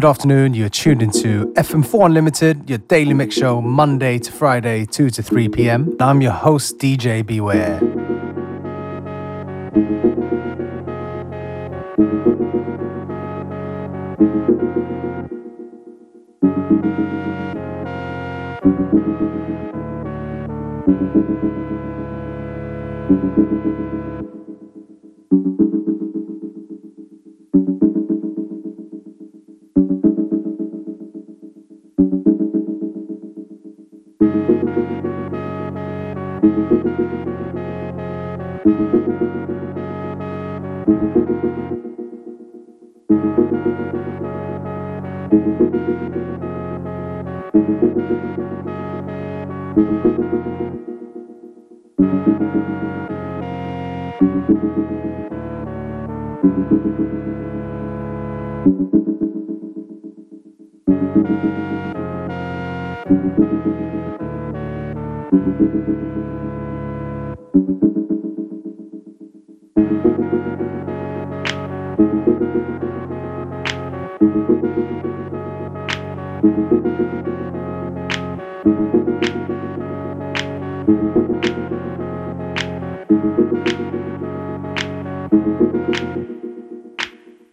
Good afternoon. You're tuned into FM4 Unlimited, your daily mix show, Monday to Friday, 2 to 3 p.m. I'm your host, DJ Beware.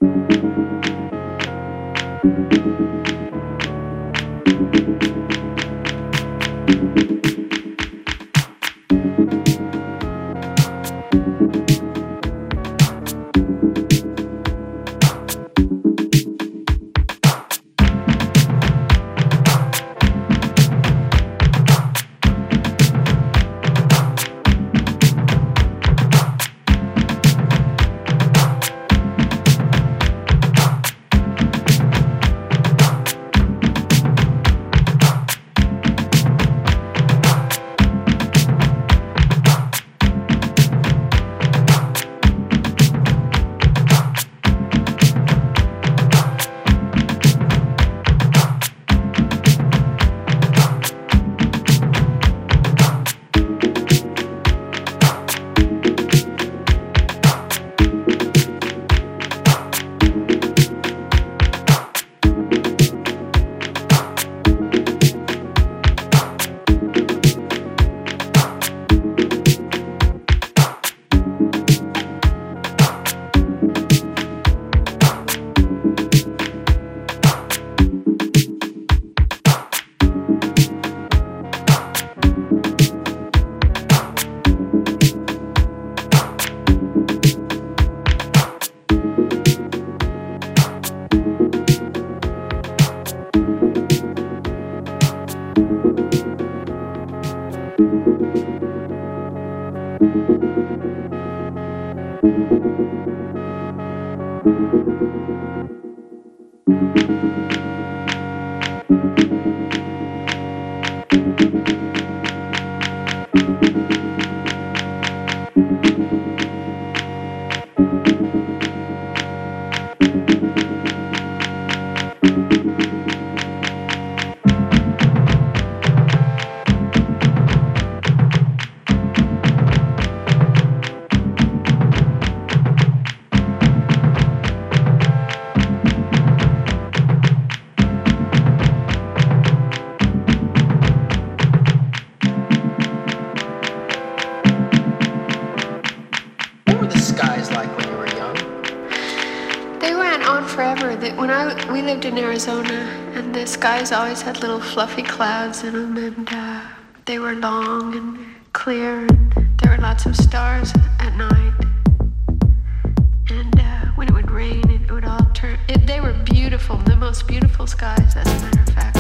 Thank you. Always had little fluffy clouds in them, and uh, they were long and clear, and there were lots of stars at night. And uh, when it would rain, it would all turn. It, they were beautiful, the most beautiful skies, as a matter of fact.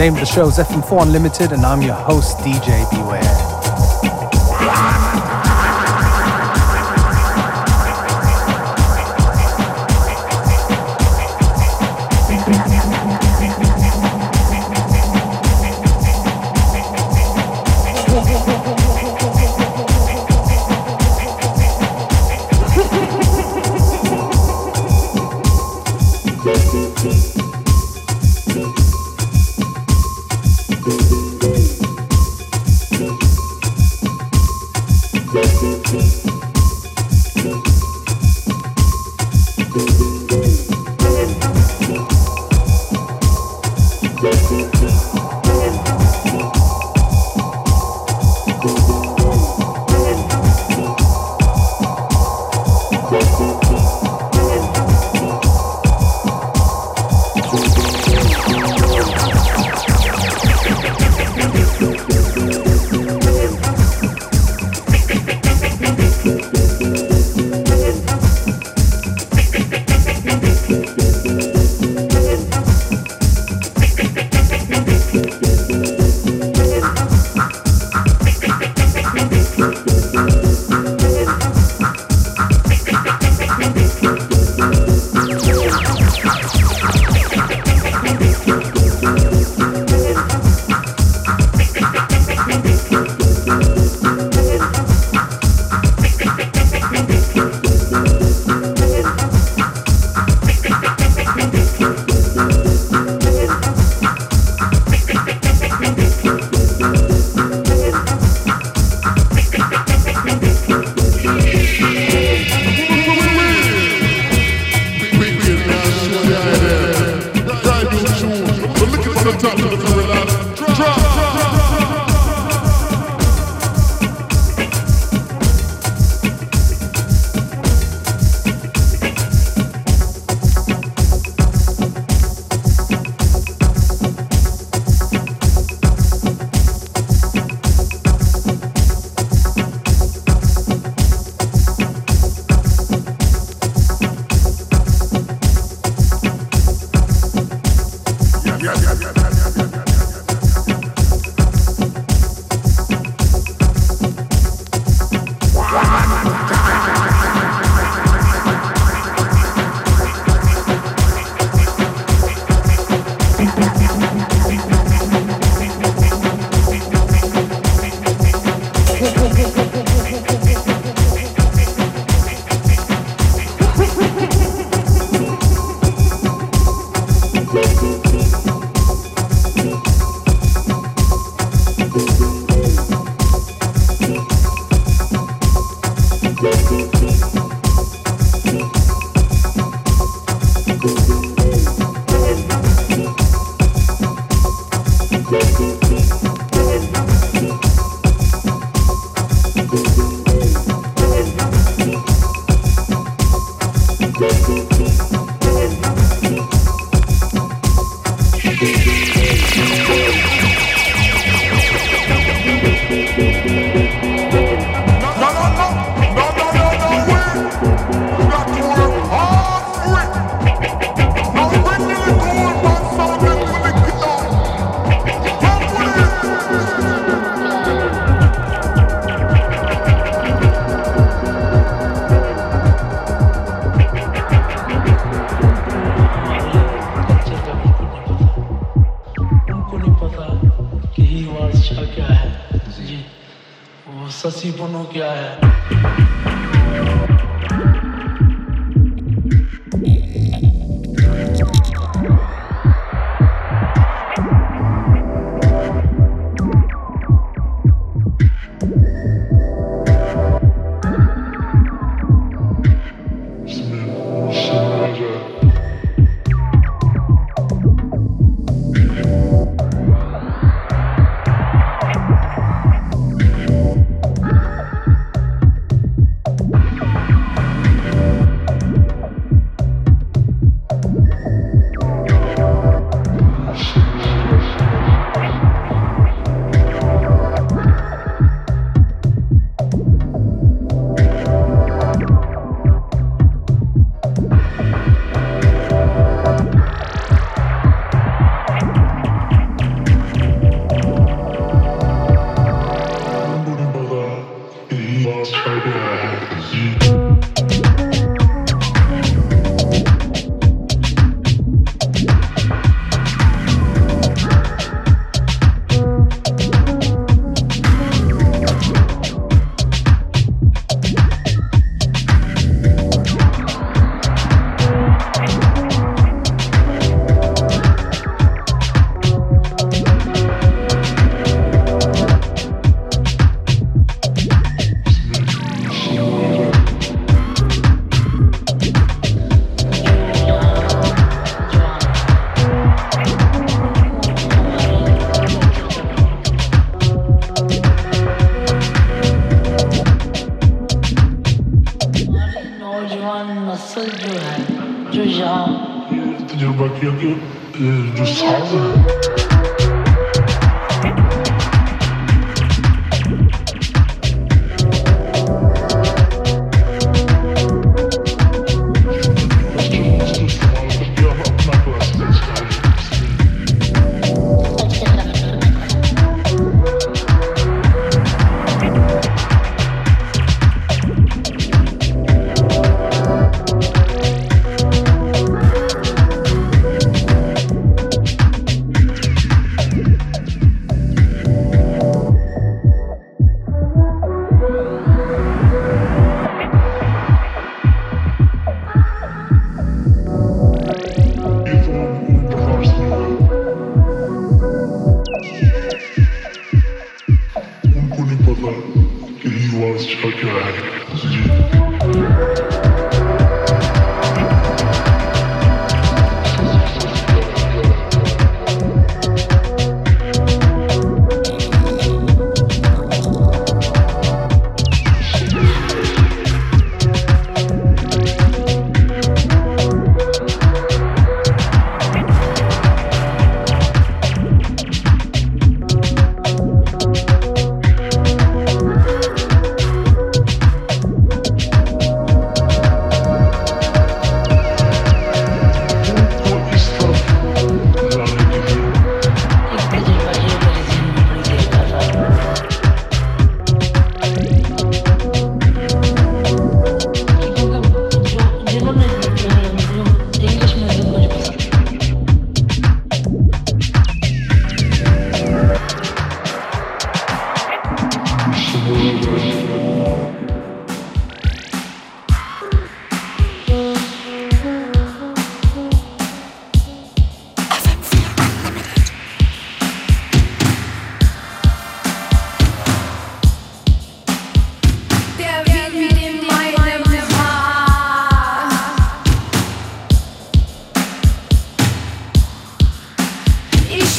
Name of the show is FM4 Unlimited, and I'm your host, DJ Beware.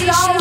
She's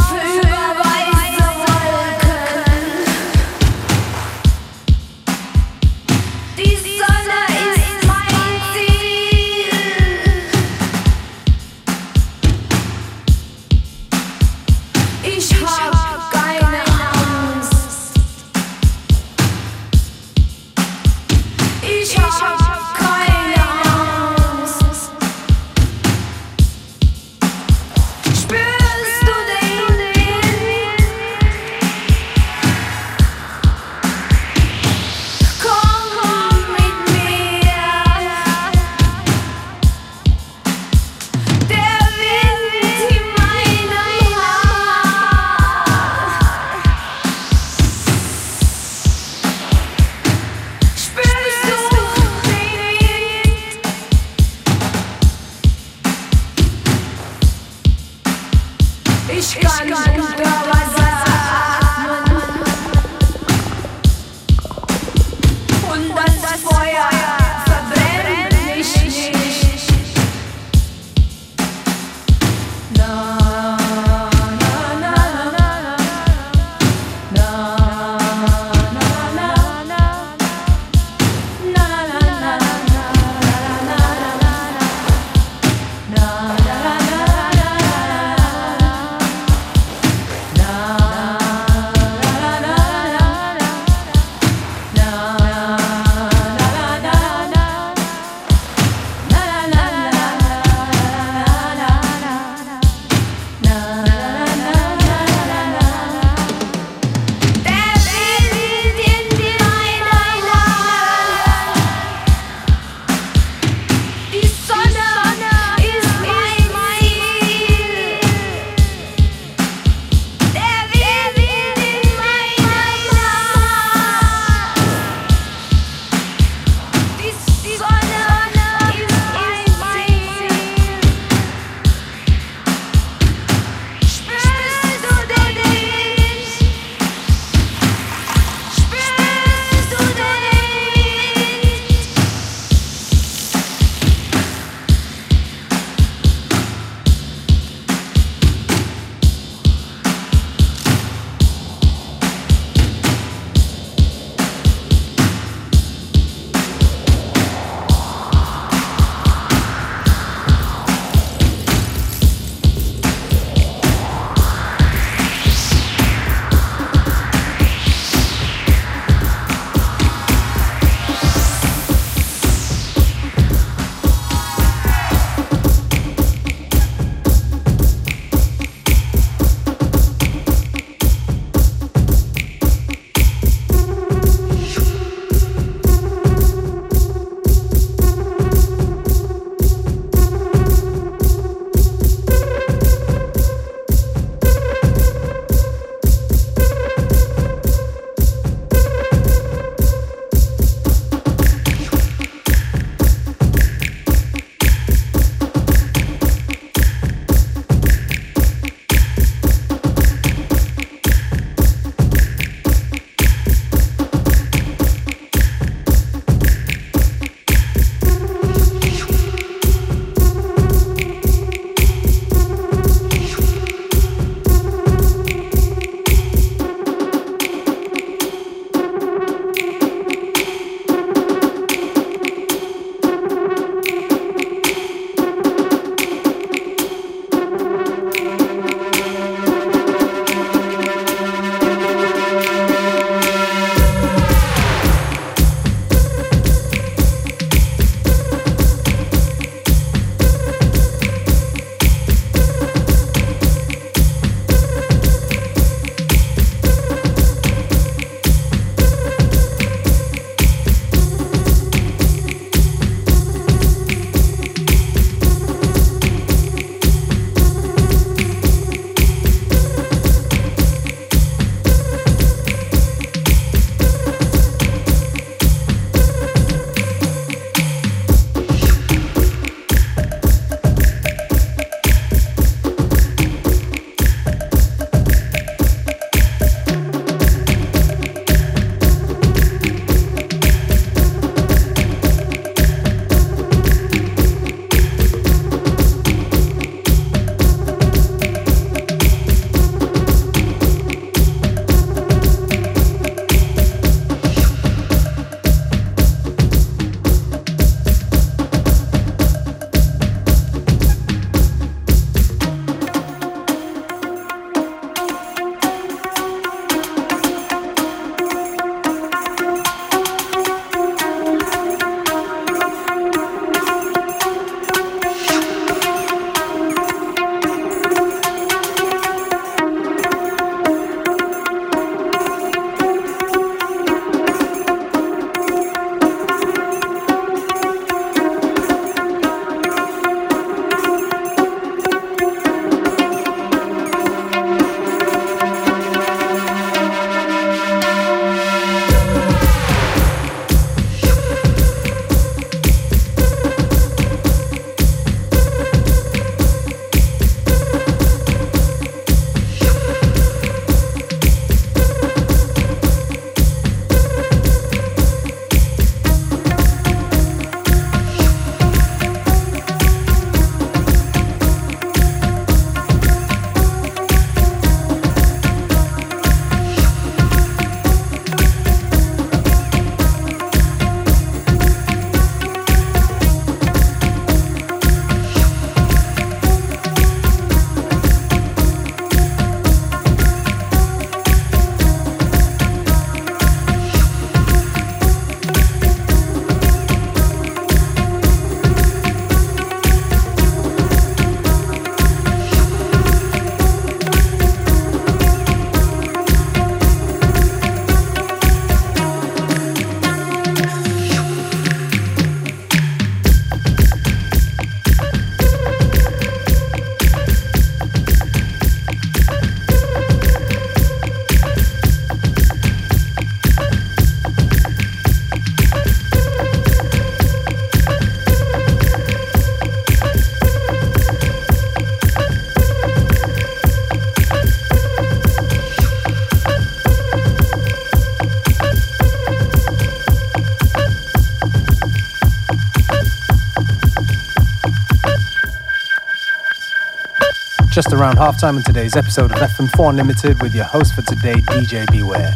around halftime in today's episode of FM4 Unlimited with your host for today, DJ Beware.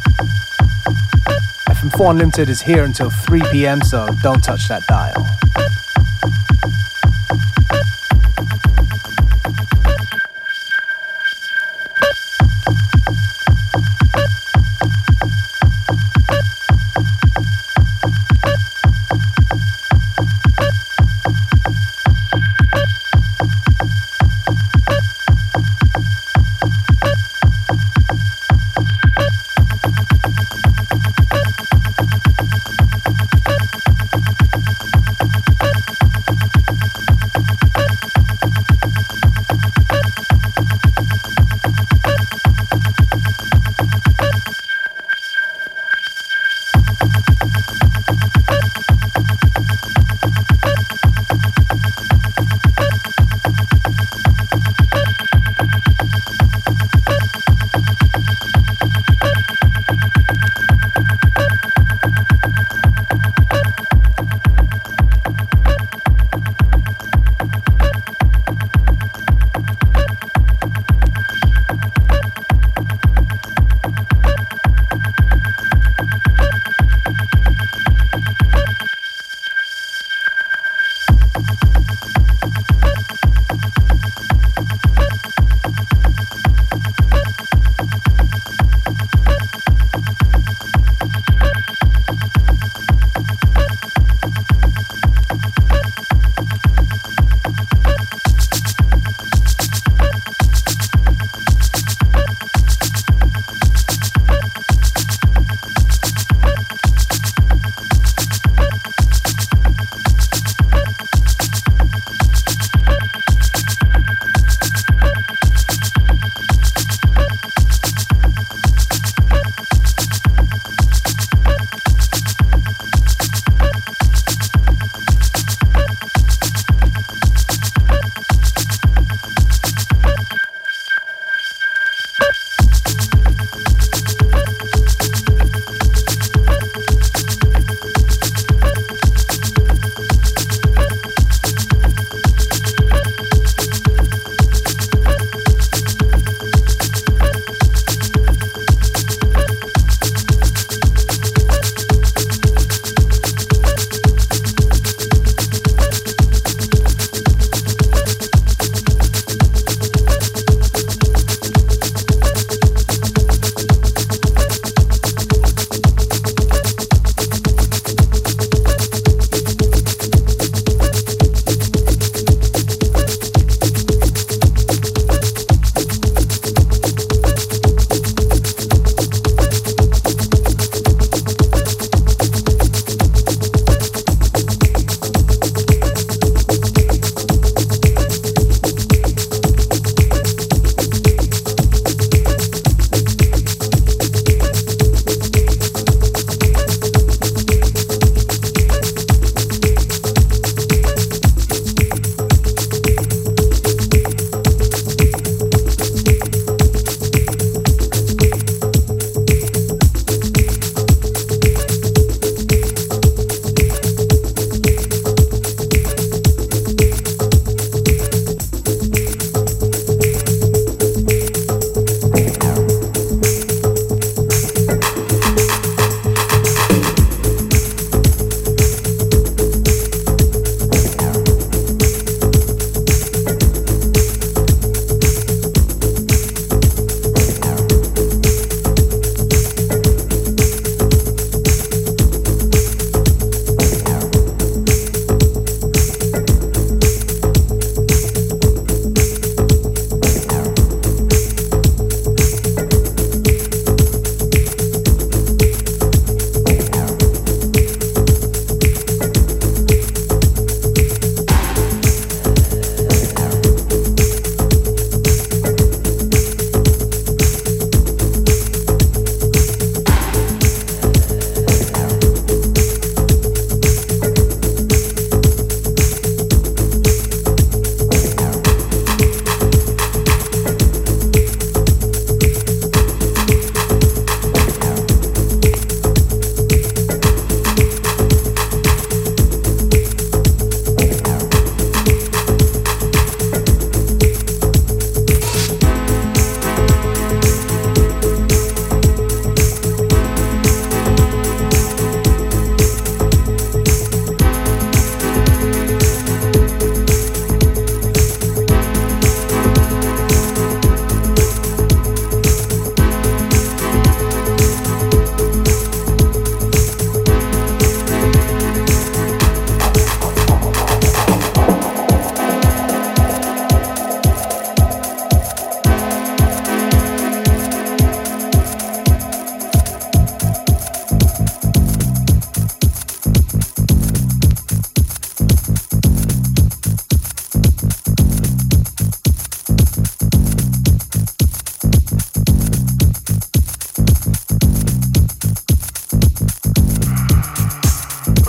FM4 Unlimited is here until 3 pm, so don't touch that dial.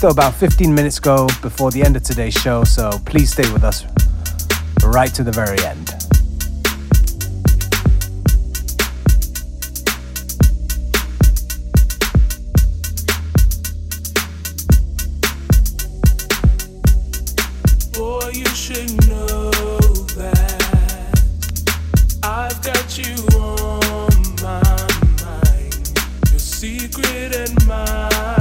Still about 15 minutes go before the end of today's show, so please stay with us right to the very end. to be